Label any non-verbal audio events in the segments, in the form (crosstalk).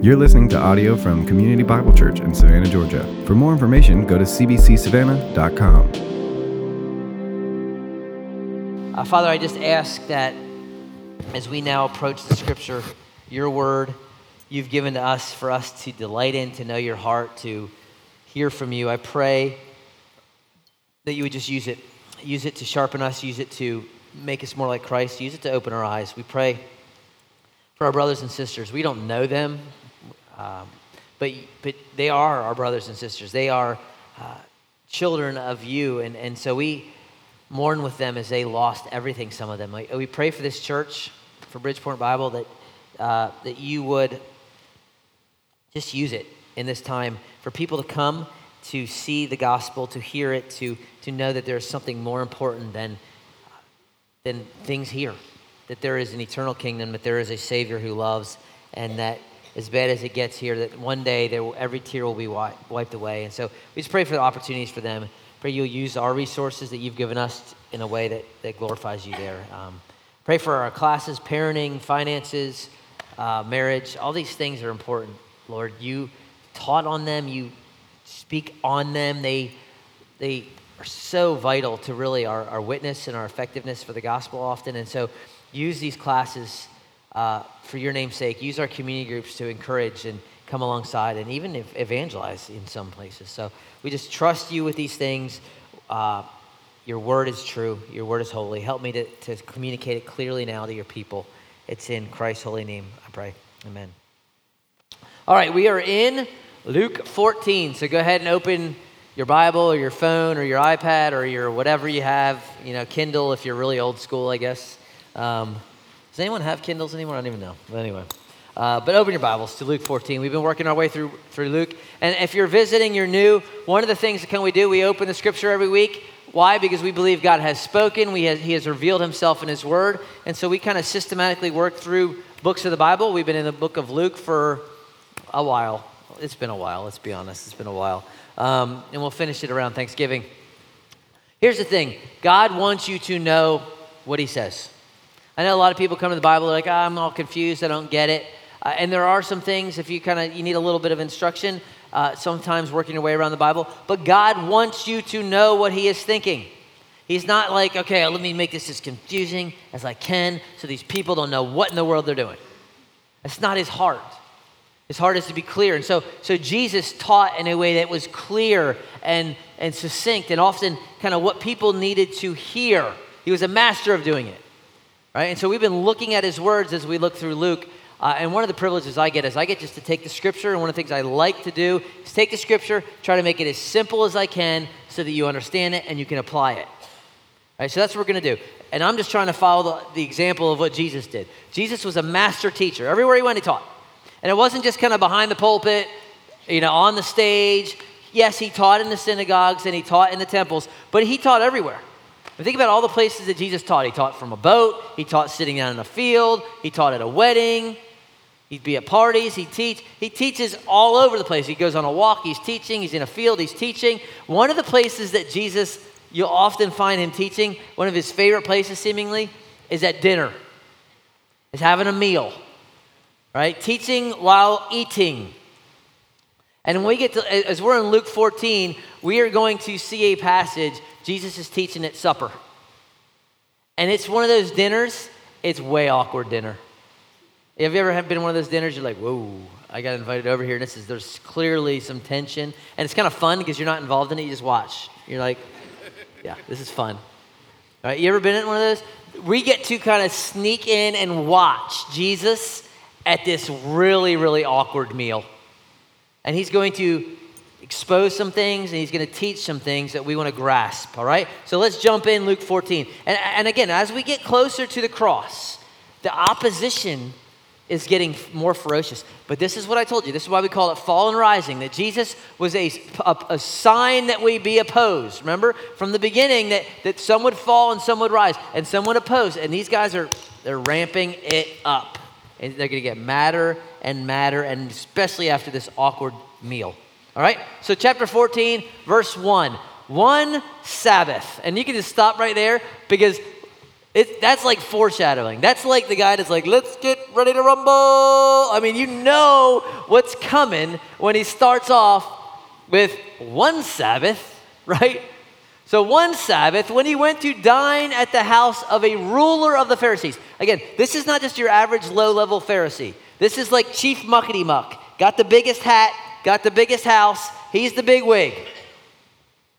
You're listening to audio from Community Bible Church in Savannah, Georgia. For more information, go to cbcsavannah.com. Uh, Father, I just ask that as we now approach the scripture, your word you've given to us for us to delight in, to know your heart, to hear from you, I pray that you would just use it. Use it to sharpen us, use it to make us more like Christ, use it to open our eyes. We pray for our brothers and sisters. We don't know them, um, but, but they are our brothers and sisters. They are uh, children of you. And, and so we mourn with them as they lost everything, some of them. We pray for this church, for Bridgeport Bible, that, uh, that you would just use it in this time for people to come to see the gospel, to hear it, to, to know that there's something more important than, than things here. That there is an eternal kingdom, that there is a Savior who loves, and that as bad as it gets here, that one day there will, every tear will be wiped away. And so we just pray for the opportunities for them. Pray you'll use our resources that you've given us in a way that, that glorifies you there. Um, pray for our classes, parenting, finances, uh, marriage. All these things are important, Lord. You taught on them, you speak on them. They, they are so vital to really our, our witness and our effectiveness for the gospel often. And so use these classes uh, for your name's sake. Use our community groups to encourage and come alongside and even evangelize in some places. So we just trust you with these things. Uh, your word is true. Your word is holy. Help me to, to communicate it clearly now to your people. It's in Christ's holy name, I pray. Amen. All right, we are in Luke 14. So go ahead and open your Bible or your phone or your iPad or your whatever you have, you know, Kindle if you're really old school, I guess. Um, does anyone have Kindles anymore? I don't even know. But anyway. Uh, but open your Bibles to Luke 14. We've been working our way through, through Luke. And if you're visiting, you're new, one of the things that can we do, we open the scripture every week. Why? Because we believe God has spoken. We have, he has revealed himself in his word. And so we kind of systematically work through books of the Bible. We've been in the book of Luke for a while it's been a while, let's be honest. It's been a while. Um, and we'll finish it around Thanksgiving. Here's the thing God wants you to know what He says. I know a lot of people come to the Bible, they're like, oh, I'm all confused, I don't get it. Uh, and there are some things, if you kind of, you need a little bit of instruction, uh, sometimes working your way around the Bible. But God wants you to know what He is thinking. He's not like, okay, let me make this as confusing as I can so these people don't know what in the world they're doing. That's not His heart. His heart is to be clear. And so, so Jesus taught in a way that was clear and, and succinct and often kind of what people needed to hear. He was a master of doing it. Right? And so we've been looking at his words as we look through Luke. Uh, and one of the privileges I get is I get just to take the scripture, and one of the things I like to do is take the scripture, try to make it as simple as I can so that you understand it and you can apply it. Right, so that's what we're going to do. And I'm just trying to follow the, the example of what Jesus did. Jesus was a master teacher. Everywhere he went, he taught. And it wasn't just kind of behind the pulpit, you know, on the stage. Yes, he taught in the synagogues and he taught in the temples, but he taught everywhere. Think about all the places that Jesus taught. He taught from a boat, he taught sitting down in a field, he taught at a wedding, he'd be at parties, he'd teach. He teaches all over the place. He goes on a walk, he's teaching, he's in a field, he's teaching. One of the places that Jesus, you'll often find him teaching, one of his favorite places seemingly, is at dinner, is having a meal right? Teaching while eating. And when we get to, as we're in Luke 14, we are going to see a passage. Jesus is teaching at supper. And it's one of those dinners, it's way awkward dinner. Have you ever been one of those dinners? You're like, whoa, I got invited over here. And this is, there's clearly some tension. And it's kind of fun because you're not involved in it, you just watch. You're like, yeah, this is fun. All right, you ever been in one of those? We get to kind of sneak in and watch Jesus at this really, really awkward meal. And he's going to expose some things and he's going to teach some things that we want to grasp, all right? So let's jump in Luke 14. And, and again, as we get closer to the cross, the opposition is getting more ferocious. But this is what I told you. This is why we call it fall and rising, that Jesus was a, a, a, sign that we be opposed. Remember, from the beginning, that, that some would fall and some would rise, and some would oppose. And these guys are, they're ramping it up and they're going to get madder and madder, and especially after this awkward meal. All right? So, chapter 14, verse 1. One Sabbath. And you can just stop right there because It, that's like foreshadowing. That's like the guy that's like, let's get ready to rumble. I mean, you know what's coming when he starts off with one Sabbath, (laughs) right? So, one Sabbath, when he went to dine at the house of a ruler of the Pharisees. Again, this is not just your average low level Pharisee. This is like Chief Muckety Muck. Got the biggest hat, got the biggest house. He's the big wig.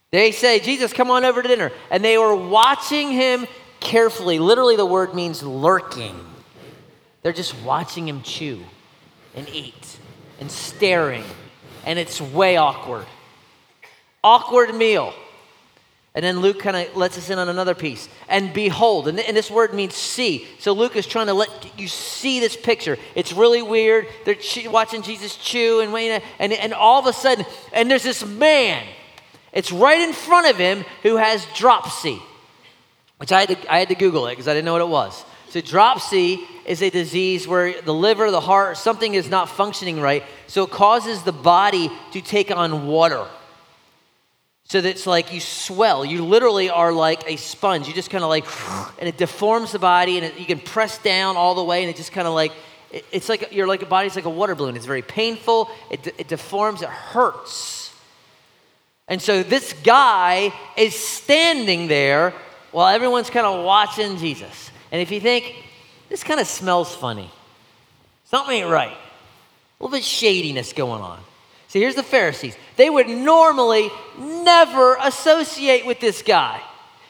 They say, Jesus, come on over to dinner. And they were watching him carefully. Literally, the word means lurking. They're just watching him chew and eat and staring. And it's way awkward. Awkward meal. And then Luke kind of lets us in on another piece. And behold, and, and, this word means see. So Luke is trying to let you see this picture. It's really weird. They're watching Jesus chew and, and, and all of a sudden, and there's this man it's right in front of him who has dropsy, which I had to, I had to Google it because I didn't know what it was. So, dropsy is a disease where the liver, the heart, something is not functioning right. So, it causes the body to take on water. So that it's like you swell. You literally are like a sponge. You just kind of like, and it deforms the body, and it, you can press down all the way, and it just kind of like, it, it's like you're like a body's like a water balloon. It's very painful. It, it deforms. It hurts. And so this guy is standing there while everyone's kind of watching Jesus. And if you think, this kind of smells funny, something ain't right, a little bit shadiness going on. See, here's the Pharisees. They would normally never associate with this guy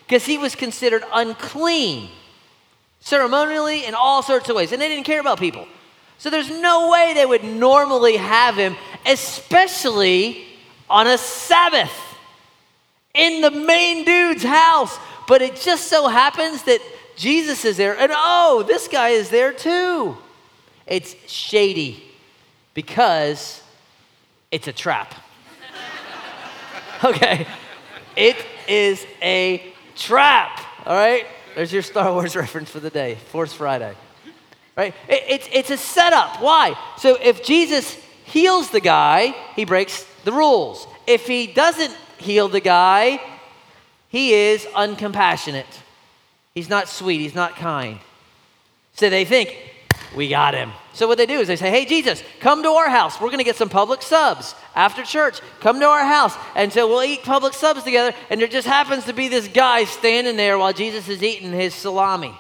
because he was considered unclean ceremonially in all sorts of ways, and they didn't care about people. So there's no way they would normally have him, especially on a Sabbath in the main dude's house. But it just so happens that Jesus is there, and oh, this guy is there too. It's shady because it's a trap. (laughs) okay, it is a trap. All right, there's your Star Wars (laughs) reference for the day, Force Friday. Right? It, it's, it's a setup. Why? So if Jesus heals the guy, he breaks the rules. If he doesn't heal the guy, he is uncompassionate. He's not sweet. He's not kind. So they think, we got him. So what they do is they say, hey, Jesus, come to our house. We're going to get some Publix subs after church. Come to our house. And so we'll eat Publix subs together. And there just happens to be this guy standing there while Jesus is eating his salami.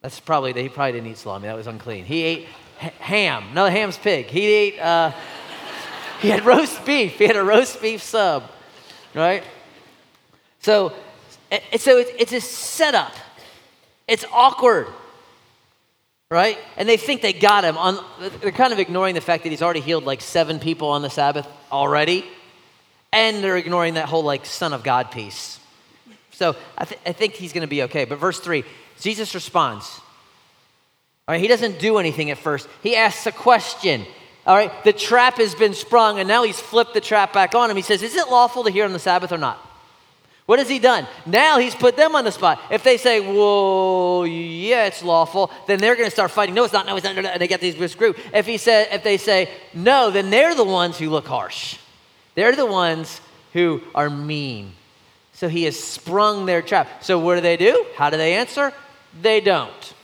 That's probably, he probably didn't eat salami. That was unclean. He ate ham. No, ham's pig. He ate, uh, (laughs) he had roast beef. He had a roast beef sub, right? So, so it's a setup. It's awkward, right? And they think they got him. On, they're kind of ignoring the fact that he's already healed like seven people on the Sabbath already, and they're ignoring that whole like Son of God piece. So I, th- I think he's going to be okay. But verse three, Jesus responds. All right, he doesn't do anything at first. He asks a question. All right, the trap has been sprung, and now he's flipped the trap back on him. He says, Is it lawful to hear on the Sabbath or not? What has he done? Now he's put them on the spot. If they say, Whoa, yeah, it's lawful, then they're going to start fighting. No, it's not. No, it's not. And they get these this group. If he said, if they say no, then they're the ones who look harsh. They're the ones who are mean. So he has sprung their trap. So what do they do? How do they answer? They don't.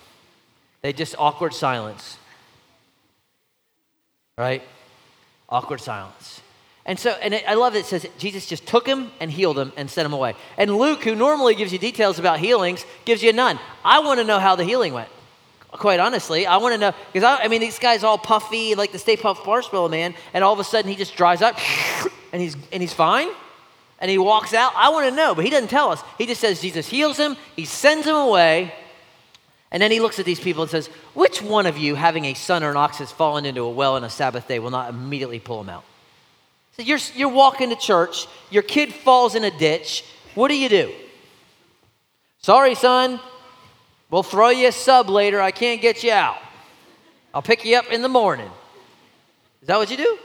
They just awkward silence right? Awkward silence. And so, and I love that it says Jesus just took him and healed him and sent him away. And Luke, who normally gives you details about healings, gives you none. I want to know how the healing went. Quite honestly, I want to know because I, I, mean, this guy's all puffy, like the Stay Puft Marshmallow Man, and all of a sudden he just dries up, (laughs) and he's and he's fine, and he walks out. I want to know, but he doesn't tell us. He just says Jesus heals him, he sends him away, and then he looks at these people and says, Which one of you, having a son or an ox, has fallen into a well on a Sabbath day, will not immediately pull him out? So you're, you're walking to church, your kid falls in a ditch. What do you do? Sorry, son, we'll throw you a sub later. I can't get you out. I'll pick you up in the morning. Is that what you do?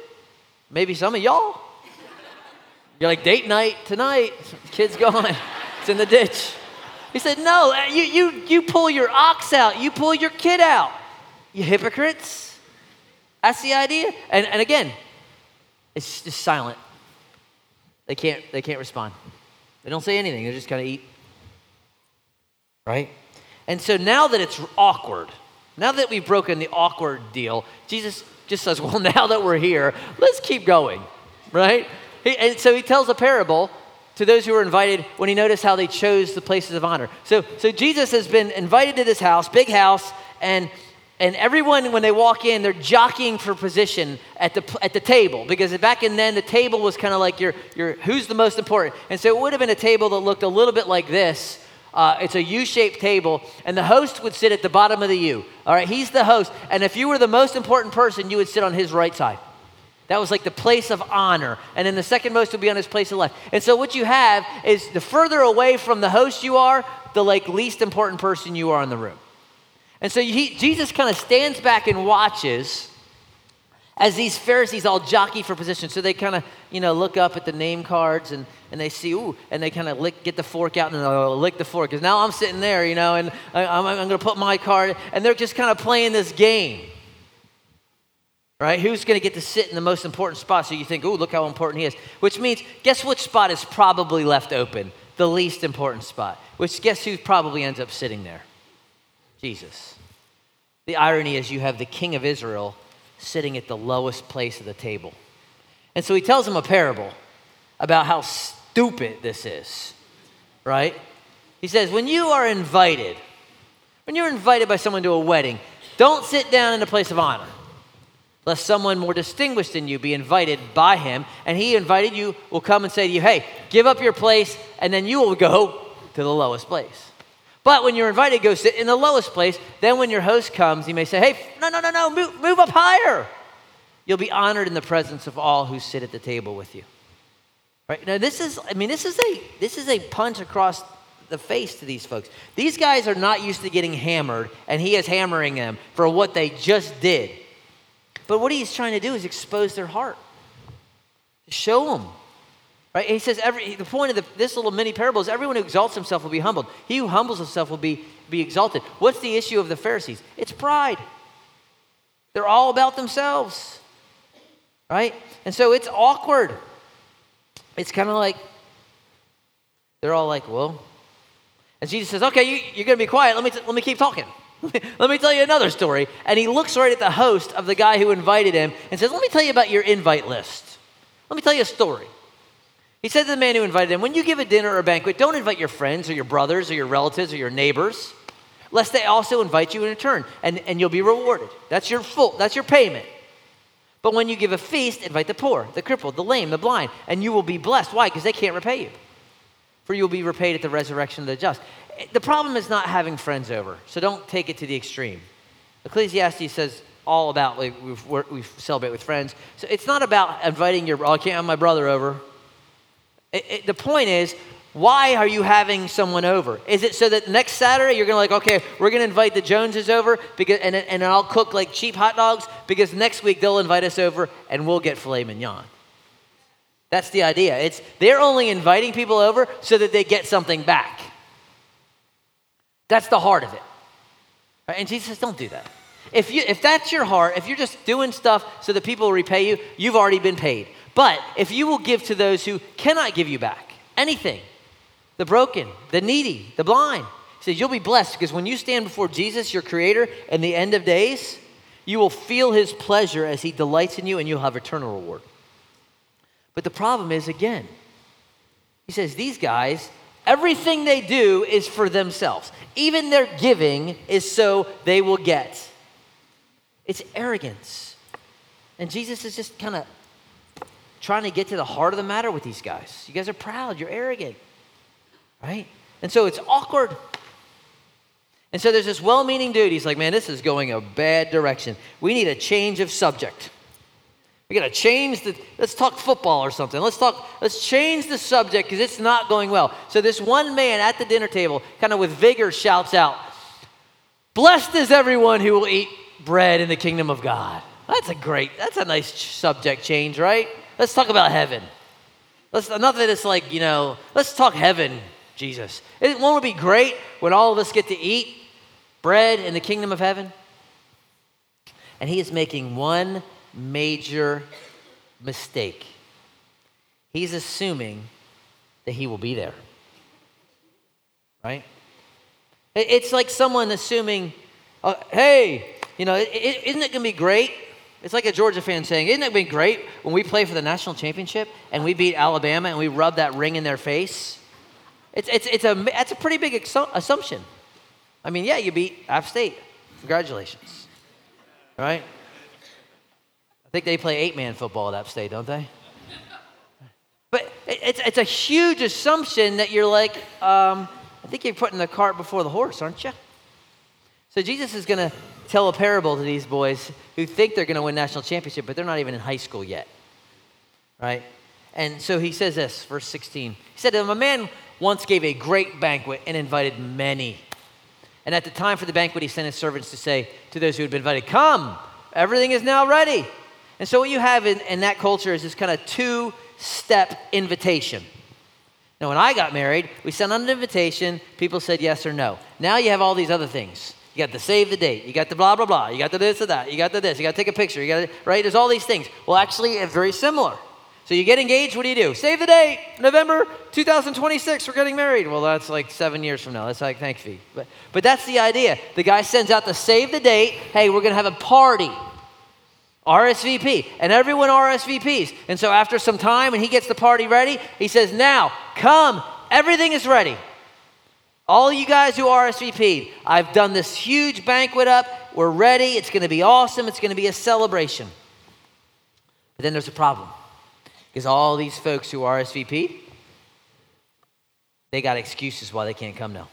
Maybe some of y'all. You're like, date night tonight. Kid's gone. It's in the ditch. He said, No, you, you, you pull your ox out, you pull your kid out. You hypocrites. That's the idea. And, and again, it's just silent. They can't, they can't respond. They don't say anything, they just kind of eat. right? And so now that it's awkward, now that we've broken the awkward deal, Jesus just says, Well, (laughs) now that we're here, let's keep going, right? He, and so he tells a parable to those who were invited when he noticed how they chose the places of honor. So, so Jesus has been invited to this house, big house, and and everyone when they walk in they're jockeying for position at the, at the table because back in then the table was kind of like your, your who's the most important and so it would have been a table that looked a little bit like this uh, it's a U-shaped table, and the host would sit at the bottom of the U. All right, he's the host, and if you were the most important person, you would sit on his right side. That was like the place of honor, and then the second most would be on his place of life. And so what you have is the further away from the host you are, the like least important person you are in the room. And so he, Jesus kind of stands back and watches as these Pharisees all jockey for position. So they kind of, you know, look up at the name cards and, and they see, ooh, and they kind of lick, get the fork out and they'll lick the fork. Because now I'm sitting there, you know, and I, I'm, I'm going to put my card, and they're just kind of playing this game. Right? Who's going to get to sit in the most important spot? So you think, ooh, look how important he is. Which means, guess which spot is probably left open? The least important spot. Which guess who probably ends up sitting there? Jesus. The irony is, you have the king of Israel sitting at the lowest place of the table. And so he tells him a parable about how stupid this is, right? He says, When you are invited, when you're invited by someone to a wedding, don't sit down in a place of honor, lest someone more distinguished than you be invited by him, and he invited you will come and say to you, Hey, give up your place, and then you will go to the lowest place. But when you're invited, go sit in the lowest place. Then when your host comes, he may say, Hey, no, no, no, no, move, move up higher. You'll be honored in the presence of all who sit at the table with you. Right? Now, this is, I mean, this is a this is a punch across the face to these folks. These guys are not used to getting hammered, and he is hammering them for what they just did. But what he's trying to do is expose their heart. Show them Right? he says every, the point of the, this little mini parable is everyone who exalts himself will be humbled. He who humbles himself will be, be exalted. What's the issue of the Pharisees? It's pride. They're all about themselves. Right? And so it's awkward. It's kind of like, they're all like, well, and Jesus says, okay, you, are going to be quiet. Let me, t- let me keep talking. (laughs) let me tell you another story. And he looks right at the host of the guy who invited him and says, let me tell you about your invite list. Let me tell you a story. He said to the man who invited him, When you give a dinner or a banquet, don't invite your friends or your brothers or your relatives or your neighbors, lest they also invite you in return, and, and you'll be rewarded. That's your full, that's your payment. But when you give a feast, invite the poor, the crippled, the lame, the blind, and you will be blessed. Why? Because they can't repay you. For you will be repaid at the resurrection of the just. Eh, the problem is not having friends over, so don't take it to the extreme. Ecclesiastes says all about like, we celebrate with friends. So it's not about inviting your, oh, I can't have my brother over. It, it, the point is, why are you having someone over? Is it so that next Saturday you're to like, okay, we're to invite the Joneses over because, and, and I'll cook like cheap hot dogs because next week they'll invite us over and we'll get filet mignon. That's the idea. It's they're only inviting people over so that they get something back. That's the heart of it. Right? And Jesus says, don't do that. If, you, if that's your heart, if you're just doing stuff so that people will repay you, you've already been paid. But if you will give to those who cannot give you back anything, the broken, the needy, the blind, he says, you'll be blessed because when you stand before Jesus, your creator, in the end of days, you will feel his pleasure as he delights in you and you'll have eternal reward. But the problem is, again, he says, these guys, everything they do is for themselves. Even their giving is so they will get. It's arrogance. And Jesus is just kind of trying to get to the heart of the matter with these guys. You guys are proud, you're arrogant, right? And so it's awkward. And so there's this well meaning dude. He's like, man, this is going a bad direction. We need a change of subject. We got to change the, let's talk football or something. Let's talk, let's change the subject because it's not going well. So this one man at the dinner table, kind of with vigor, shouts out, Blessed is everyone who will eat bread in the kingdom of God. That's a great, that's a nice subject change, right? Let's talk about heaven. Let's not that it's like, you know, let's talk heaven, Jesus. It, won't it be great when all of us get to eat bread in the kingdom of heaven? And he is making one major mistake. He's assuming that he will be there. Right? It's like someone assuming, uh, hey, you know, is isn't it going to be great? It's like a Georgia fan saying, isn't it been great when we play for the national championship and we beat Alabama and we rub that ring in their face? It's, it's, it's a, that's a pretty big assumption. I mean, yeah, you beat App State. Congratulations. Right? I think they play eight man football at App State, don't they? But it's, it's a huge assumption that you're like, um, I think you're putting the cart before the horse, aren't you? So Jesus is going to tell a parable to these boys who think they're going to win national championship, but they're not even in high school yet. Right? And so he says this, verse 16. He said, A man once gave a great banquet and invited many. And at the time for the banquet, he sent his servants to say to those who had been invited, Come, everything is now ready. And so, what you have in, in that culture is this kind of two step invitation. Now, when I got married, we sent out an invitation. People said yes or no. Now you have all these other things. You got to save the date. You got the blah, blah, blah. You got the this or that. You got the this. You got to take a picture. You got to, right? There's all these things. Well, actually, it's very similar. So you get engaged, what do you do? Save the date, November 2026, we're getting married. Well, that's like seven years from now. That's like thank you. But, but that's the idea. The guy sends out the save the date. Hey, we're going to have a party. RSVP. And everyone RSVPs. And so after some time, and he gets the party ready, he says, Now, come, everything is ready. All you guys who RSVP'd, I've done this huge banquet up. We're ready. It's going to be awesome. It's going to be a celebration. But then there's a problem. Because all these folks who RSVP'd, they got excuses why they can't come now.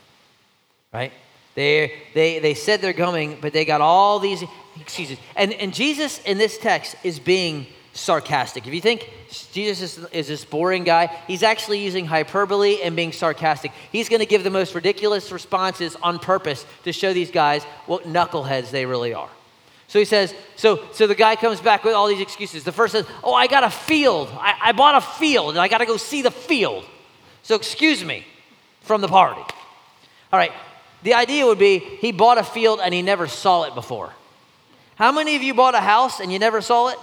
Right? They, they, they said they're coming, but they got all these excuses. And, and Jesus in this text is being sarcastic. If you think Jesus is, is this boring guy, he's actually using hyperbole and being sarcastic. He's going to give the most ridiculous responses on purpose to show these guys what knuckleheads they really are. So he says, so, so the guy comes back with all these excuses. The first says, Oh, I got a field. I, I bought a field and I got to go see the field. So excuse me from the party. All right, the idea would be he bought a field and he never saw it before. How many of you bought a house and you never saw it?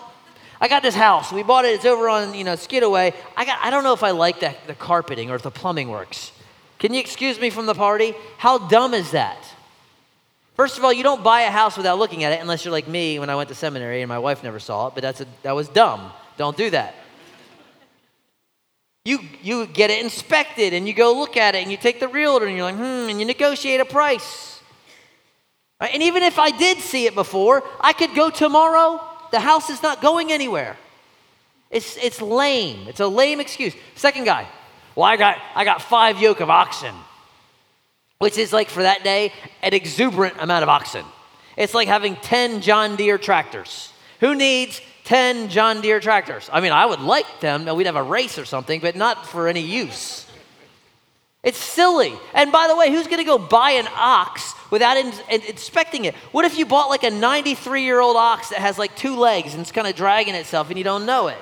I got this house. We bought it. It's over on, you know, Skidaway. I, got, I don't know if I like that, the carpeting or if the plumbing works. Can you excuse me from the party? How dumb is that? First of all, you don't buy a house without looking at it unless you're like me when I went to seminary and my wife never saw it, but that's a, that was dumb. Don't do that. You, you get it inspected and you go look at it and you take the realtor and you're like, hmm, and you negotiate a price. Right? And even if I did see it before, I could go tomorrow. The house is not going anywhere. It's, it's lame. It's a lame excuse. Second guy, well, I got, I got five yoke of oxen which is like for that day an exuberant amount of oxen. It's like having 10 John Deere tractors. Who needs 10 John Deere tractors? I mean, I would like them, we'd have a race or something, but not for any use. It's silly. And by the way, who's going to go buy an ox without in, in, inspecting it? What if you bought like a 93 year old ox that has like two legs and it's kind of dragging itself and you don't know it?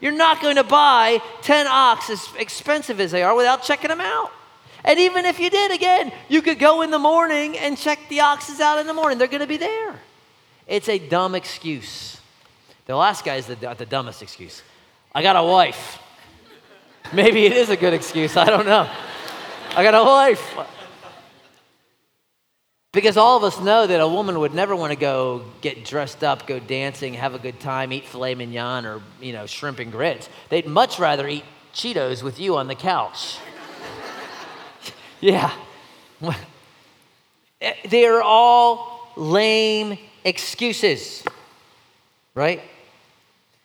You're not going to buy 10 ox, as expensive as they are, without checking them out. And even if you did, again, you could go in the morning and check the oxes out in the morning. They're going to be there. It's a dumb excuse. The last guy is the, the dumbest excuse. I got a wife. Maybe it is a good excuse. I don't know. I got a wife. Because all of us know that a woman would never want to go get dressed up, go dancing, have a good time, eat filet mignon or, you know, shrimp and grits. They'd much rather eat Cheetos with you on the couch. (laughs) Yeah. (laughs) They're all lame excuses, right?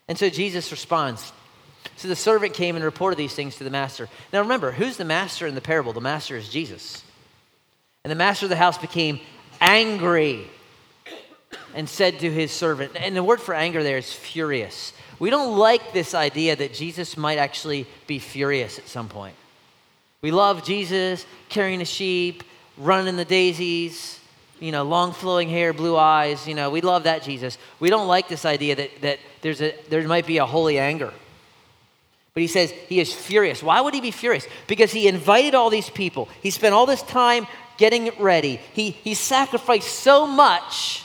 And so Jesus responds. So the servant came and reported these things to the master. Now remember, who's the master in the parable? The master is Jesus. And the master of the house became angry and said to his servant, and the word for anger there is furious. We don't like this idea that Jesus might actually be furious at some point. We love Jesus carrying the sheep, running in the daisies, you know, long flowing hair, blue eyes. You know, we love that Jesus. We don't like this idea that, that there's a, there might be a holy anger. But he says he is furious. Why would he be furious? Because he invited all these people. He spent all this time getting it ready. He, he sacrificed so much.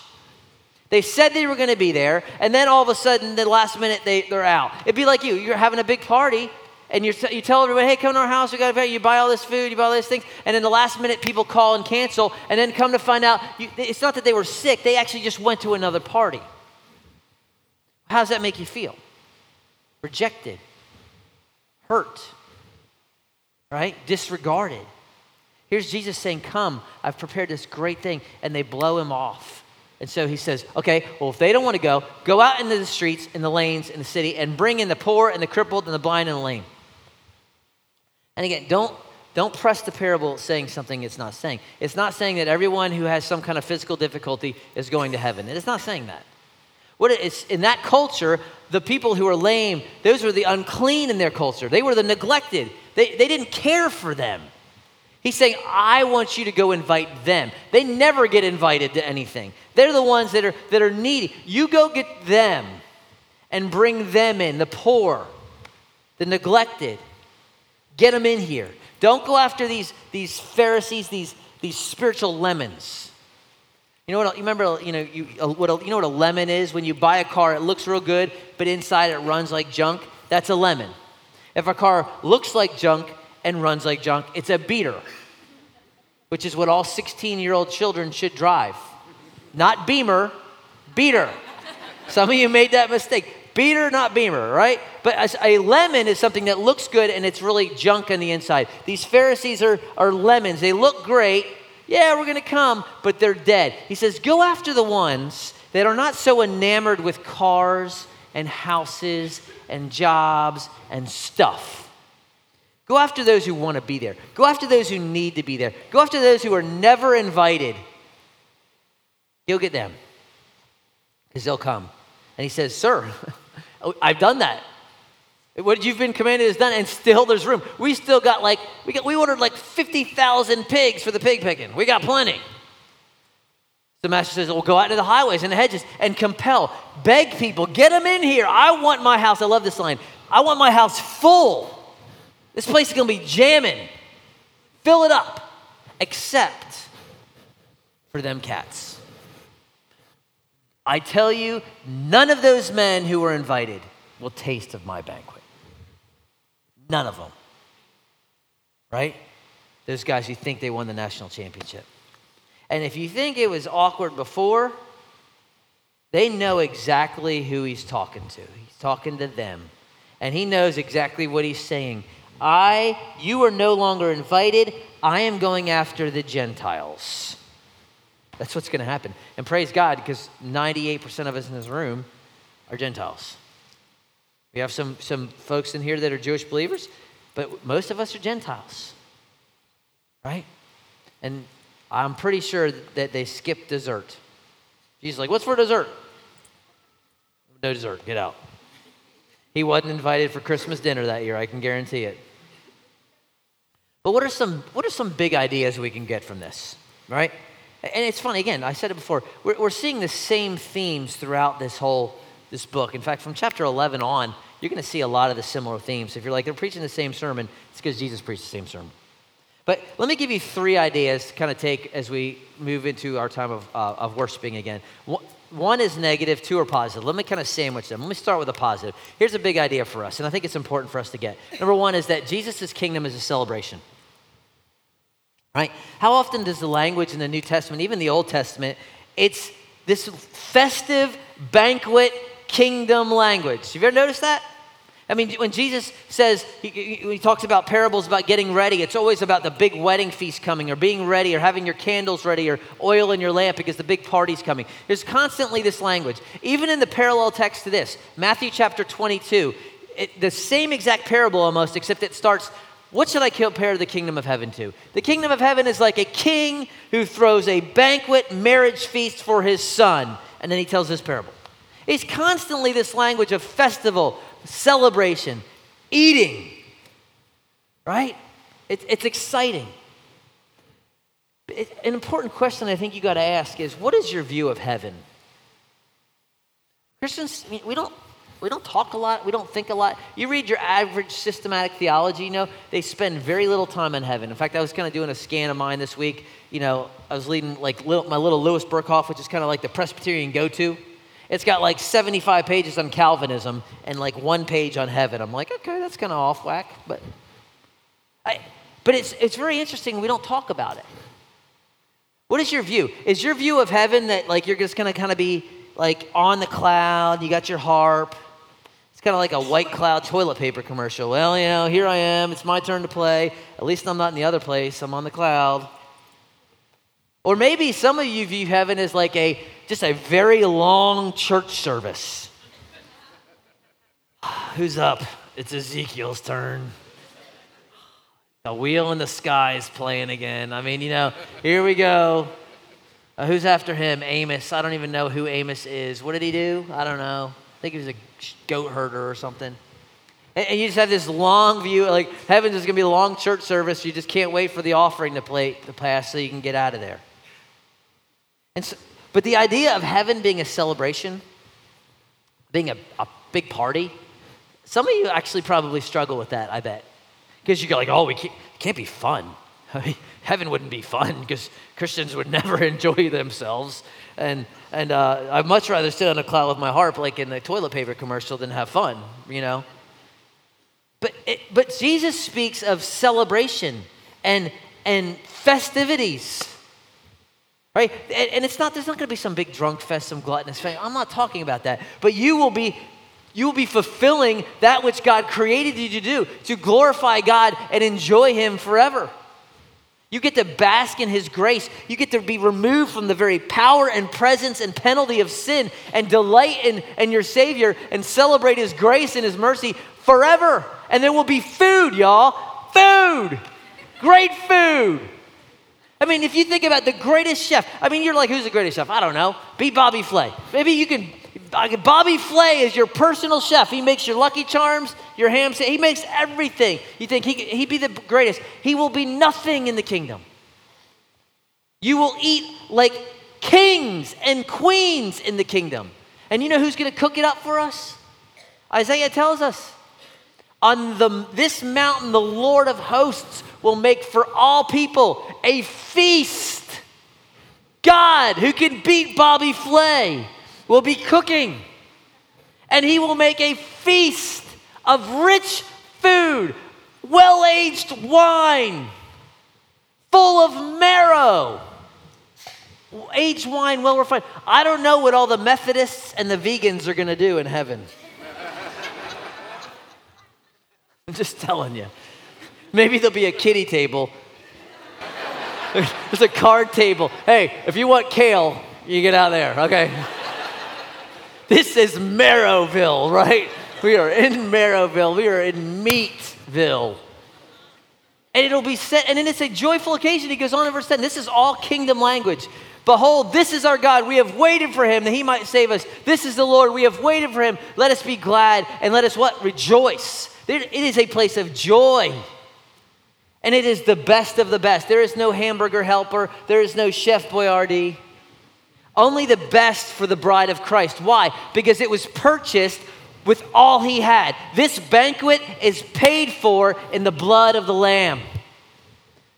They said they were going to be there, and then all of a sudden, the last minute, they, they're out. It'd be like you. You're having a big party, and you you tell everybody, hey, come to our house, we got a you buy all this food, you buy all these things, and then the last minute people call and cancel, and then come to find out, you, it's not that they were sick, they actually just went to another party. How does that make you feel? Rejected, hurt, right? Disregarded. Here's Jesus saying, Come, I've prepared this great thing, and they blow him off. And so he says, okay, well, if they don't want to go, go out into the streets, in the lanes, in the city, and bring in the poor and the crippled and the blind and the lame. And again, don't, don't press the parable saying something it's not saying. It's not saying that everyone who has some kind of physical difficulty is going to heaven. It is not saying that. What is, in that culture, the people who are lame, those were the unclean in their culture. They were the neglected. They, they didn't care for them. He's saying, I want you to go invite them. They never get invited to anything. They're the ones that are, that are needy. You go get them and bring them in, the poor, the neglected. Get them in here. Don't go after these, these Pharisees, these, these spiritual lemons. You know what? You remember, you know, you, what a, you know what a lemon is? When you buy a car, it looks real good, but inside it runs like junk. That's a lemon. If a car looks like junk, and runs like junk. It's a beater, which is what all 16 year old children should drive. Not Beamer, beater. Some of you made that mistake. Beater, not Beamer, right? But a lemon is something that looks good and it's really junk on the inside. These Pharisees are, are lemons. They look great. Yeah, we're going to come, but they're dead. He says, Go after the ones that are not so enamored with cars and houses and jobs and stuff Go after those who want to be there. Go after those who need to be there. Go after those who are never invited. Go get them because they'll come. And he says, Sir, (laughs) oh, I've done that. What you've been commanded is done, and still there's room. We still got like, we, got, we ordered like 50,000 pigs for the pig picking. We got plenty. The master says, Well, go out to the highways and the hedges and compel, beg people, get them in here. I want my house. I love this line. I want my house full this place is going to be jamming. Fill it up, except for them cats. I tell you, none of those men who were invited will taste of my banquet. None of them. Right? Those guys who think they won the national championship. And if you think it was awkward before, they know exactly who he's talking to. He's talking to them. And he knows exactly what he's saying. I, you are no longer invited. I am going after the Gentiles. That's what's going to happen. And praise God, because 98% of us in this room are Gentiles. We have some, some folks in here that are Jewish believers, but most of us are Gentiles. Right? And I'm pretty sure that they skip dessert. Jesus like, what's for dessert? No dessert, get out. He wasn't invited for Christmas dinner that year, I can guarantee it. But what are some, what are some big ideas we can get from this, right? And it's funny, again, I said it before, we're, we're seeing the same themes throughout this whole, this book. In fact, from chapter 11 on, you're going to see a lot of the similar themes. If you're like, they're preaching the same sermon, it's because Jesus preached the same sermon. But let me give you three ideas to kind of take as we move into our time of, uh, of worshiping again. One is negative, two are positive. Let me kind of sandwich them. Let me start with a positive. Here's a big idea for us, and I think it's important for us to get. Number one is that Jesus' kingdom is a celebration. Right? How often does the language in the New Testament, even the Old Testament, it's this festive banquet kingdom language. Have you ever noticed that? I mean, when Jesus says, he, he, talks about parables about getting ready, it's always about the big wedding feast coming or being ready or having your candles ready or oil in your lamp because the big party's coming. There's constantly this language. Even in the parallel text to this, Matthew chapter 22, it, the same exact parable almost, except it starts what should I compare the kingdom of heaven to? The kingdom of heaven is like a king who throws a banquet marriage feast for his son. And then he tells this parable. It's constantly this language of festival, celebration, eating, right? It, it's exciting. It, an important question I think you got to ask is what is your view of heaven? Christians, we don't we don't talk a lot. We don't think a lot. You read your average systematic theology, you know, they spend very little time in heaven. In fact, I was kind of doing a scan of mine this week. You know, I was leading like my little Louis Berkhof, which is kind of like the Presbyterian go to. It's got like 75 pages on Calvinism and like one page on heaven. I'm like, okay, that's kind of off whack, but I, but it's, it's very interesting. We don't talk about it. What is your view? Is your view of heaven that like you're just gonna kind of be like on the cloud, you got your harp? It's kind of like a white cloud toilet paper commercial. Well, you know, here I am, it's my turn to play. At least I'm not in the other place, I'm on the cloud. Or maybe some of you view heaven as like a just a very long church service. (sighs) Who's up? It's Ezekiel's turn. The wheel in the sky is playing again. I mean, you know, here we go. Uh, who's after him? Amos. I don't even know who Amos is. What did he do? I don't know. I think he was a goat herder or something. And, and you just have this long view, like heaven's going to be a long church service. You just can't wait for the offering to, play, to pass so you can get out of there. And so, but the idea of heaven being a celebration, being a, a big party, some of you actually probably struggle with that, I bet. Because you go like, oh, we can't, it can't be fun. (laughs) heaven wouldn't be fun because Christians would (laughs) never enjoy themselves. And, and uh, I'd much rather sit on a cloud with my harp like in the toilet paper commercial than have fun, you know? But, it, but Jesus speaks of celebration and, and festivities. Right? And, and it's not, there's not going to be some big drunk fest, some gluttonous fest. I'm not talking about that. But you will be you will be fulfilling that which God created you to do, to glorify God and enjoy Him forever. You get to bask in His grace. You get to be removed from the very power and presence and penalty of sin and delight in, in your Savior and celebrate His grace and His mercy forever. And there will be food, y'all. Food. Great food. I mean, if you think about the greatest chef, I mean, you're like, who's the greatest chef? I don't know. Be Bobby Flay. Maybe you can Bobby Flay is your personal chef. He makes your Lucky Charms, your ham. He makes everything. You think he, he'd be the greatest? He will be nothing in the kingdom. You will eat like kings and queens in the kingdom. And you know who's going to cook it up for us? Isaiah tells us on the, this mountain, the Lord of hosts will make for all people a feast. God, who can beat Bobby Flay? will be cooking, and he will make a feast of rich food, well aged wine, full of marrow. Aged wine, well refined. I don't know what all the Methodists and the vegans are going to do in heaven. (laughs) I'm just telling you. Maybe there'll be a kitty table. There's a card table. Hey, if you want kale, you get out there, okay? This is Marrowville, right? We are in Marrowville. We are in Meatville. And it'll be set, and then it's a joyful occasion. He goes on in verse 10. This is all kingdom language. Behold, this is our God. We have waited for him that he might save us. This is the Lord. We have waited for him. Let us be glad and let us what? Rejoice. It is a place of joy. And it is the best of the best. There is no hamburger helper. There is no Chef Boyardee. Only the best for the bride of Christ. Why? Because it was purchased with all he had. This banquet is paid for in the blood of the Lamb.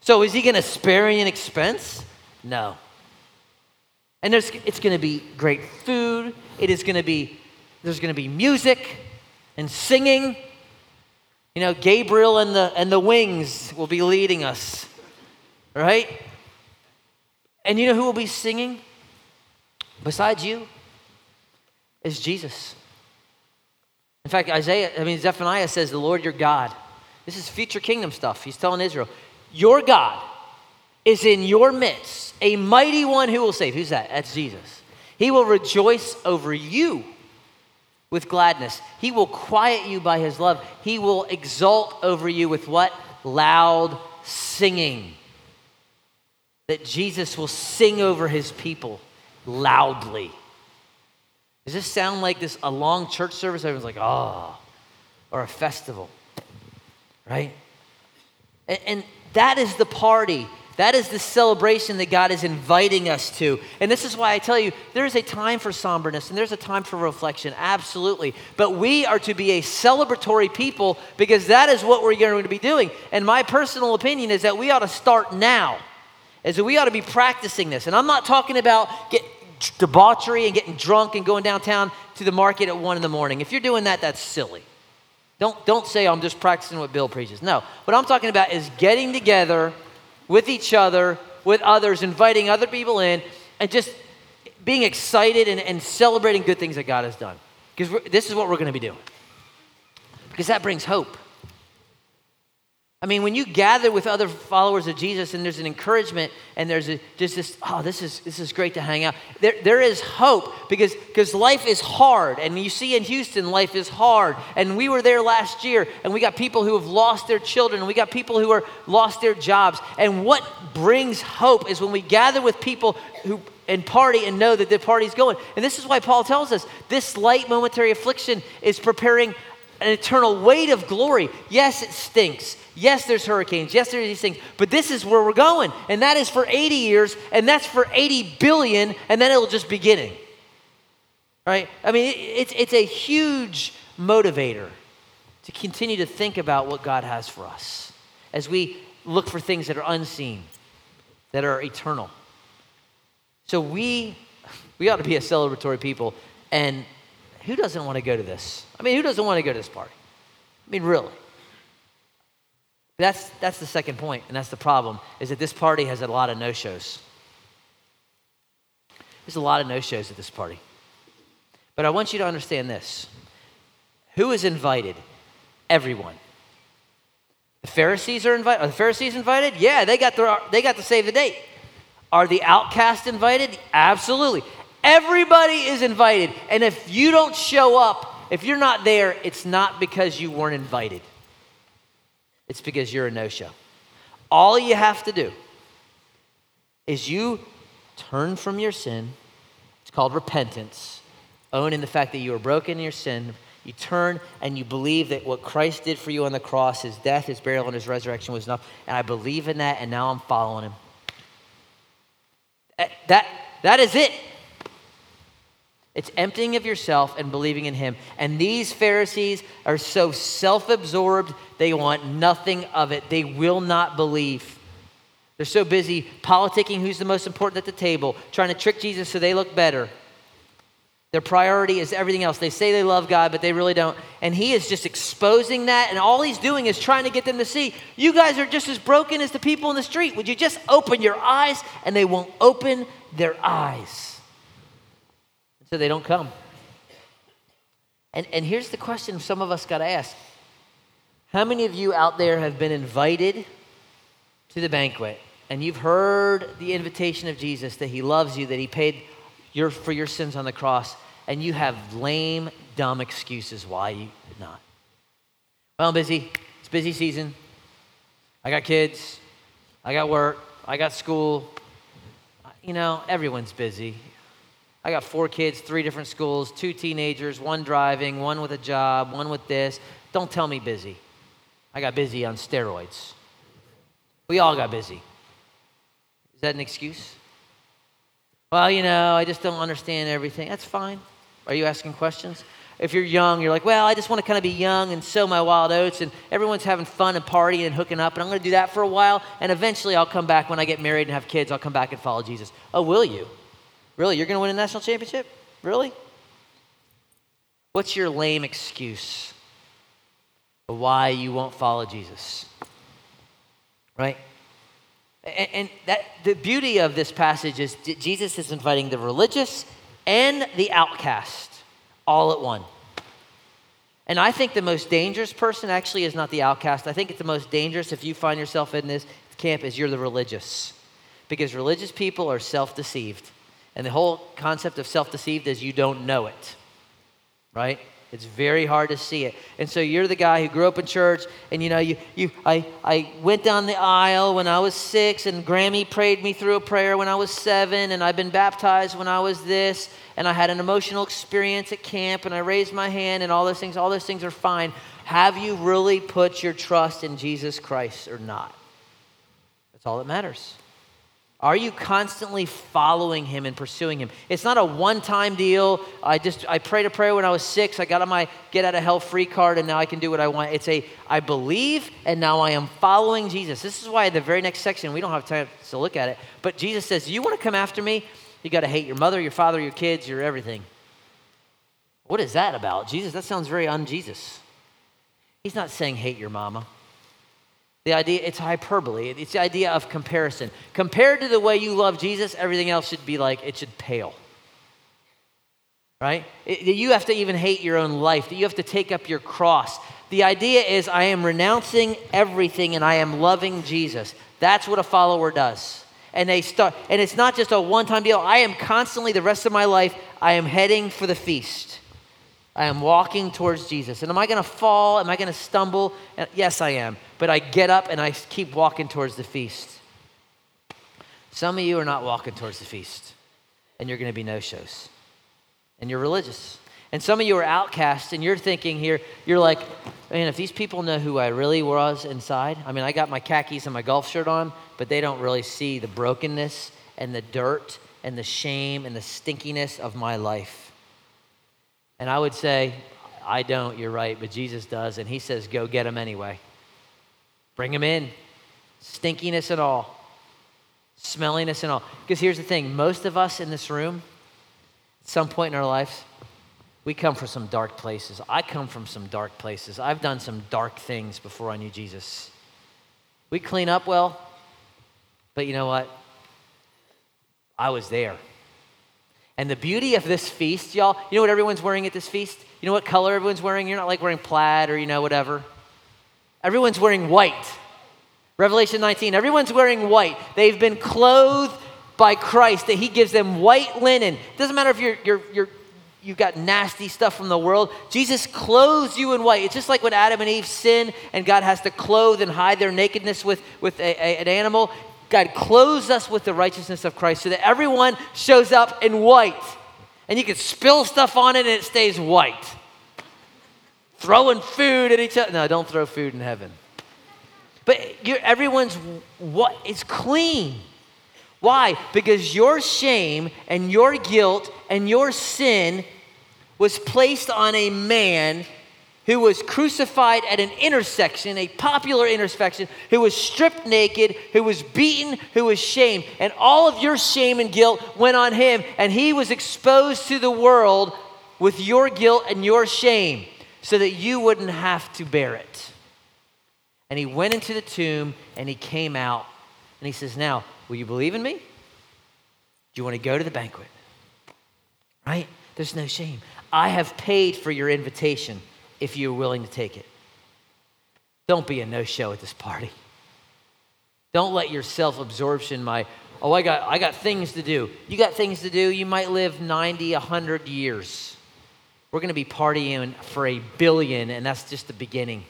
So is he going to spare any expense? No. And there's, it's going to be great food. It is going to be, there's going to be music and singing. You know, Gabriel and the, and the wings will be leading us, right? And you know who will be singing? Besides you is Jesus. In fact, Isaiah, I mean, Zephaniah says, The Lord your God. This is future kingdom stuff. He's telling Israel, Your God is in your midst, a mighty one who will save. Who's that? That's Jesus. He will rejoice over you with gladness. He will quiet you by his love. He will exult over you with what? Loud singing. That Jesus will sing over his people loudly. Does this sound like this a long church service? Everyone's like, oh, or a festival, right? And, and that is the party. That is the celebration that God is inviting us to. And this is why I tell you there is a time for somberness and there's a time for reflection, absolutely. But we are to be a celebratory people because that is what we're going to be doing. And my personal opinion is that we ought to start now is that we ought to be practicing this. And I'm not talking about get, debauchery and getting drunk and going downtown to the market at one in the morning. If you're doing that, that's silly. Don't, don't say, I'm just practicing what Bill preaches. No. What I'm talking about is getting together with each other, with others, inviting other people in, and just being excited and, and celebrating good things that God has done. Because this is what we're going to be doing. Because that brings hope. I mean, when you gather with other followers of Jesus and there's an encouragement and there's a, just this, oh, this is, this is great to hang out, there, there is hope because because life is hard. And you see in Houston, life is hard. And we were there last year and we got people who have lost their children and we got people who are lost their jobs. And what brings hope is when we gather with people who and party and know that the party's going. And this is why Paul tells us this light momentary affliction is preparing an eternal weight of glory. Yes, it stinks. Yes, there's hurricanes. Yes, there's these things. But this is where we're going. And that is for 80 years, and that's for 80 billion, and then it'll just beginning. Right? I mean, it's, it's a huge motivator to continue to think about what God has for us as we look for things that are unseen, that are eternal. So we, we ought to be a celebratory people. And who doesn't want to go to this? I mean, who doesn't want to go to this party? I mean, really. That's, that's the second point, and that's the problem, is that this party has a lot of no-shows. There's a lot of no-shows at this party. But I want you to understand this. Who is invited? Everyone. The Pharisees are invited. Are the Pharisees invited? Yeah, they got, the, they got to save the date. Are the outcasts invited? Absolutely. Everybody is invited. And if you don't show up, if you're not there, it's not because you weren't invited, it's because you're a no show. All you have to do is you turn from your sin. It's called repentance, owning the fact that you were broken in your sin. You turn and you believe that what Christ did for you on the cross, his death, his burial, and his resurrection was enough. And I believe in that, and now I'm following him. That, that is it. It's emptying of yourself and believing in Him. And these Pharisees are so self absorbed, they want nothing of it. They will not believe. They're so busy politicking who's the most important at the table, trying to trick Jesus so they look better. Their priority is everything else. They say they love God, but they really don't. And He is just exposing that. And all He's doing is trying to get them to see you guys are just as broken as the people in the street. Would you just open your eyes? And they won't open their eyes so they don't come. And, and here's the question some of us got to ask How many of you out there have been invited to the banquet and you've heard the invitation of Jesus that he loves you, that he paid your, for your sins on the cross, and you have lame, dumb excuses why you did not? Well, I'm busy. It's busy season. I got kids. I got work. I got school. You know, everyone's busy. I got four kids, three different schools, two teenagers, one driving, one with a job, one with this. Don't tell me busy. I got busy on steroids. We all got busy. Is that an excuse? Well, you know, I just don't understand everything. That's fine. Are you asking questions? If you're young, you're like, well, I just want to kind of be young and sow my wild oats, and everyone's having fun and partying and hooking up, and I'm going to do that for a while, and eventually I'll come back when I get married and have kids. I'll come back and follow Jesus. Oh, will you? Really? You're going to win a national championship? Really? What's your lame excuse why you won't follow Jesus? Right? And, and that the beauty of this passage is Jesus is inviting the religious and the outcast all at one. And I think the most dangerous person actually is not the outcast. I think it's the most dangerous if you find yourself in this camp is you're the religious. Because religious people are self-deceived. And the whole concept of self deceived is you don't know it, right? It's very hard to see it. And so you're the guy who grew up in church, and you know, you, you, I, I went down the aisle when I was six, and Grammy prayed me through a prayer when I was seven, and I've been baptized when I was this, and I had an emotional experience at camp, and I raised my hand, and all those things. All those things are fine. Have you really put your trust in Jesus Christ or not? That's all that matters. Are you constantly following him and pursuing him? It's not a one-time deal. I just I prayed a prayer when I was six. I got on my get out of hell free card, and now I can do what I want. It's a I believe, and now I am following Jesus. This is why the very next section we don't have time to look at it, but Jesus says, "You want to come after me? You got to hate your mother, your father, your kids, your everything. What is that about? Jesus, that sounds very un Jesus. He's not saying hate your mama. The idea, it's hyperbole. It's the idea of comparison. Compared to the way you love Jesus, everything else should be like, it should pale. Right? It, you have to even hate your own life, that you have to take up your cross. The idea is, I am renouncing everything and I am loving Jesus. That's what a follower does. And they start, and it's not just a one time deal. I am constantly, the rest of my life, I am heading for the feast. I am walking towards Jesus. And am I going to fall? Am I going to stumble? Yes, I am. But I get up and I keep walking towards the feast. Some of you are not walking towards the feast, and you're going to be no shows. And you're religious. And some of you are outcasts, and you're thinking here, you're like, man, if these people know who I really was inside, I mean, I got my khakis and my golf shirt on, but they don't really see the brokenness and the dirt and the shame and the stinkiness of my life. And I would say, I don't, you're right, but Jesus does. And he says, go get them anyway. Bring them in, stinkiness and all, smelliness and all. Because here's the thing most of us in this room, at some point in our lives, we come from some dark places. I come from some dark places. I've done some dark things before I knew Jesus. We clean up well, but you know what? I was there. And the beauty of this feast, y'all, you know what everyone's wearing at this feast? You know what color everyone's wearing? You're not like wearing plaid or, you know, whatever. Everyone's wearing white. Revelation 19, everyone's wearing white. They've been clothed by Christ, that He gives them white linen. It doesn't matter if you're, you're, you're you've got nasty stuff from the world. Jesus clothes you in white. It's just like when Adam and Eve sin and God has to clothe and hide their nakedness with, with a, a, an animal. God clothes us with the righteousness of Christ so that everyone shows up in white. And you can spill stuff on it and it stays white. Throwing food at each other. No, don't throw food in heaven. But everyone's what is clean. Why? Because your shame and your guilt and your sin was placed on a man who was crucified at an intersection, a popular intersection, who was stripped naked, who was beaten, who was shamed. And all of your shame and guilt went on him, and he was exposed to the world with your guilt and your shame so that you wouldn't have to bear it. And he went into the tomb and he came out and he says, Now, will you believe in me? Do you want to go to the banquet? Right? There's no shame. I have paid for your invitation if you're willing to take it. Don't be a no show at this party. Don't let your self absorption, my, oh, I got, I got things to do. You got things to do. You might live 90, 100 years. We're going to be partying for a billion, and that's just the beginning.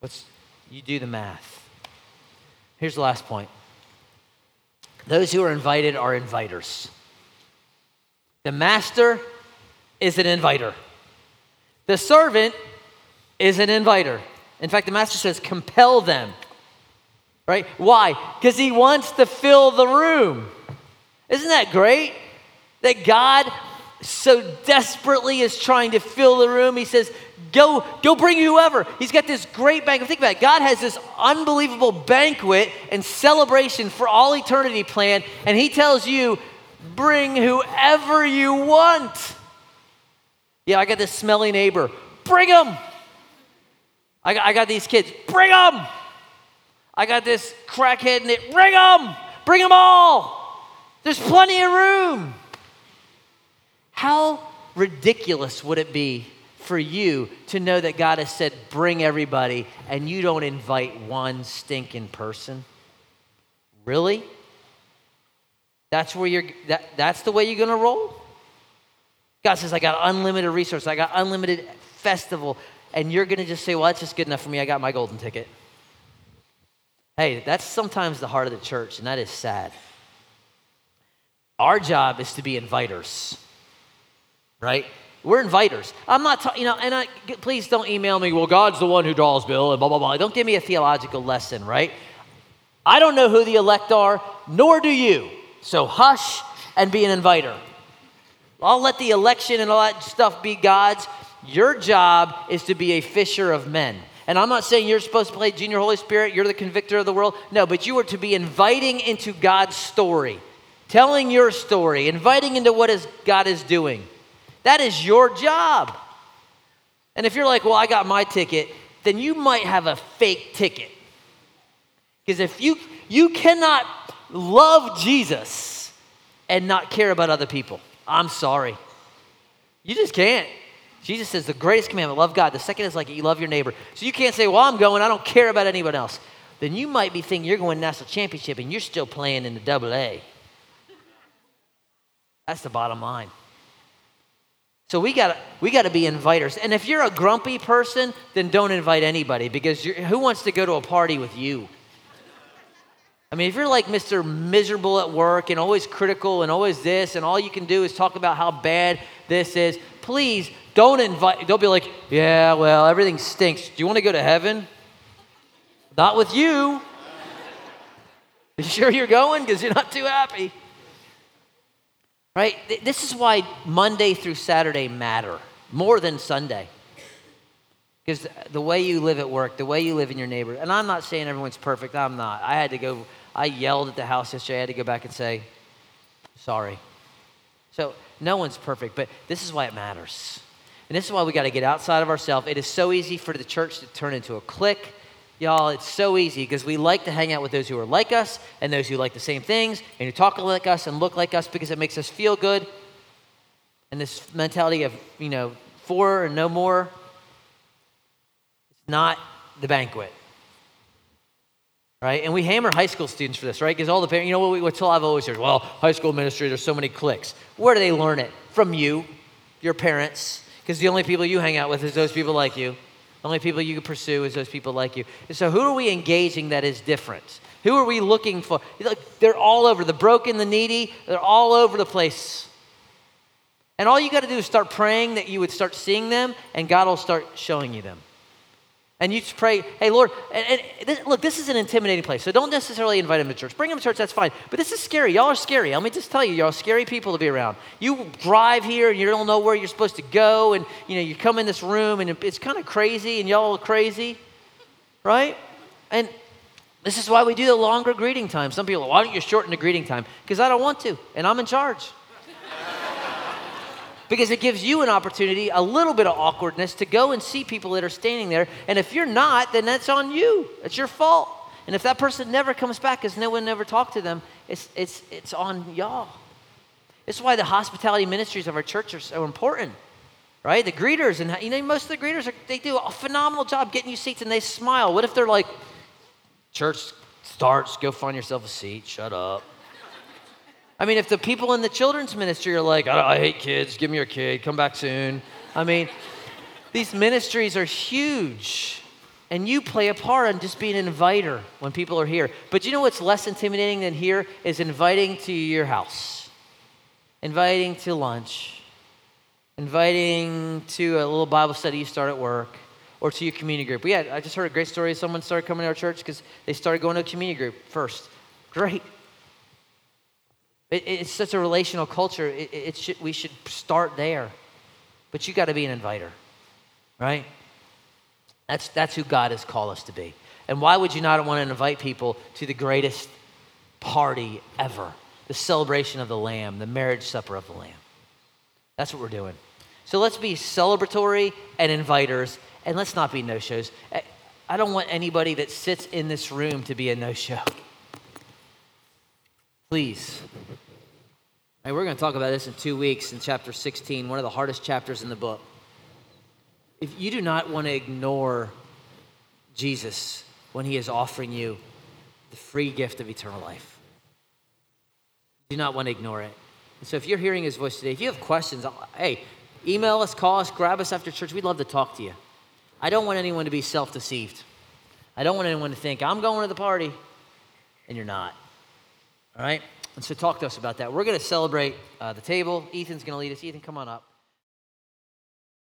Let's, you do the math. Here's the last point those who are invited are inviters. The master is an inviter. The servant is an inviter. In fact, the master says, compel them. Right? Why? Because he wants to fill the room. Isn't that great? That God so desperately is trying to fill the room. He says, Go, go bring whoever. He's got this great banquet. Think about it. God has this unbelievable banquet and celebration for all eternity planned, and He tells you, bring whoever you want. Yeah, I got this smelly neighbor. Bring him. I got, I got these kids. Bring them. I got this crackhead. Bring them. Bring them all. There's plenty of room. How ridiculous would it be for you to know that God has said, bring everybody, and you don't invite one stinking person? Really? That's where you're that, that's the way you're gonna roll? God says, I got unlimited resources, I got unlimited festival, and you're gonna just say, Well, that's just good enough for me. I got my golden ticket. Hey, that's sometimes the heart of the church, and that is sad. Our job is to be inviters, right? We're inviters. I'm not, ta- you know, and I, please don't email me, well, God's the one who draws Bill, and blah, blah, blah. Don't give me a theological lesson, right? I don't know who the elect are, nor do you. So hush and be an inviter. I'll let the election and all that stuff be God's. Your job is to be a fisher of men. And I'm not saying you're supposed to play junior Holy Spirit, you're the convictor of the world. No, but you are to be inviting into God's story. telling your story, inviting into what is God is doing. That is your job. And if you're like, well, I got my ticket, then you might have a fake ticket. Because if you you cannot love Jesus and not care about other people, I'm sorry. You just can't. Jesus says the greatest commandment, love God. The second is like you love your neighbor. So you can't say, well, I'm going, I don't care about anyone else. Then you might be thinking you're going national championship and you're still playing in the double A. That's the bottom line. So we got we got to be inviters. And if you're a grumpy person, then don't invite anybody because who wants to go to a party with you? I mean, if you're like Mr. Miserable at work and always critical and always this and all you can do is talk about how bad this is, please don't invite don't be like, "Yeah, well, everything stinks. Do you want to go to heaven?" Not with you. (laughs) You sure you're going because you're not too happy? Right? This is why Monday through Saturday matter more than Sunday. Because the way you live at work, the way you live in your neighborhood, and I'm not saying everyone's perfect, I'm not. I had to go, I yelled at the house yesterday, I had to go back and say, sorry. So no one's perfect, but this is why it matters. And this is why we got to get outside of ourselves. It is so easy for the church to turn into a clique Y'all, it's so easy because we like to hang out with those who are like us and those who like the same things and who talk like us and look like us because it makes us feel good. And this mentality of, you know, four and no more, it's not the banquet. Right? And we hammer high school students for this, right? Because all the parents, you know what, we, what I've always heard? Well, high school ministry, there's so many cliques. Where do they learn it? From you, your parents, because the only people you hang out with is those people like you. Only people you can pursue is those people like you. And so, who are we engaging that is different? Who are we looking for? They're all over the broken, the needy, they're all over the place. And all you got to do is start praying that you would start seeing them, and God will start showing you them. And you just pray, hey, Lord, and, and this, look, this is an intimidating place, so don't necessarily invite them to church. Bring them to church, that's fine. But this is scary. Y'all are scary. Let me just tell you, y'all are scary people to be around. You drive here and you don't know where you're supposed to go, and you know, you come in this room and it's kind of crazy, and y'all are crazy, right? And this is why we do the longer greeting time. Some people, why don't you shorten the greeting time? Because I don't want to, and I'm in charge because it gives you an opportunity, a little bit of awkwardness, to go and see people that are standing there. And if you're not, then that's on you. It's your fault. And if that person never comes back because no one ever talked to them, it's, it's, it's on y'all. Is why the hospitality ministries of our church are so important, right? The greeters, and you know, most of the greeters, are, they do a phenomenal job getting you seats and they smile. What if they're like, church starts, go find yourself a seat, shut up. I mean, if the people in the children's ministry are like, I, I hate kids, give me your kid, come back soon. I mean, these ministries are huge. And you play a part in just being an inviter when people are here. But you know what's less intimidating than here is inviting to your house, inviting to lunch, inviting to a little Bible study you start at work, or to your community group. Yeah, I just heard a great story. Someone started coming to our church because they started going to a community group first. Great. It, it's such a relational culture. It, it should, we should start there. But you got to be an inviter, right? That's, that's who God has called us to be. And why would you not want to invite people to the greatest party ever? The celebration of the Lamb, the marriage supper of the Lamb. That's what we're doing. So let's be celebratory and inviters, and let's not be no shows. I don't want anybody that sits in this room to be a no show. Please. And we're going to talk about this in two weeks in chapter 16, one of the hardest chapters in the book. If you do not want to ignore Jesus when he is offering you the free gift of eternal life, do not want to ignore it. And so if you're hearing his voice today, if you have questions, hey, email us, call us, grab us after church. We'd love to talk to you. I don't want anyone to be self deceived. I don't want anyone to think, I'm going to the party, and you're not. All right? And so talk to us about that. We're going to celebrate uh, the table. Ethan's going to lead us. Ethan, come on up.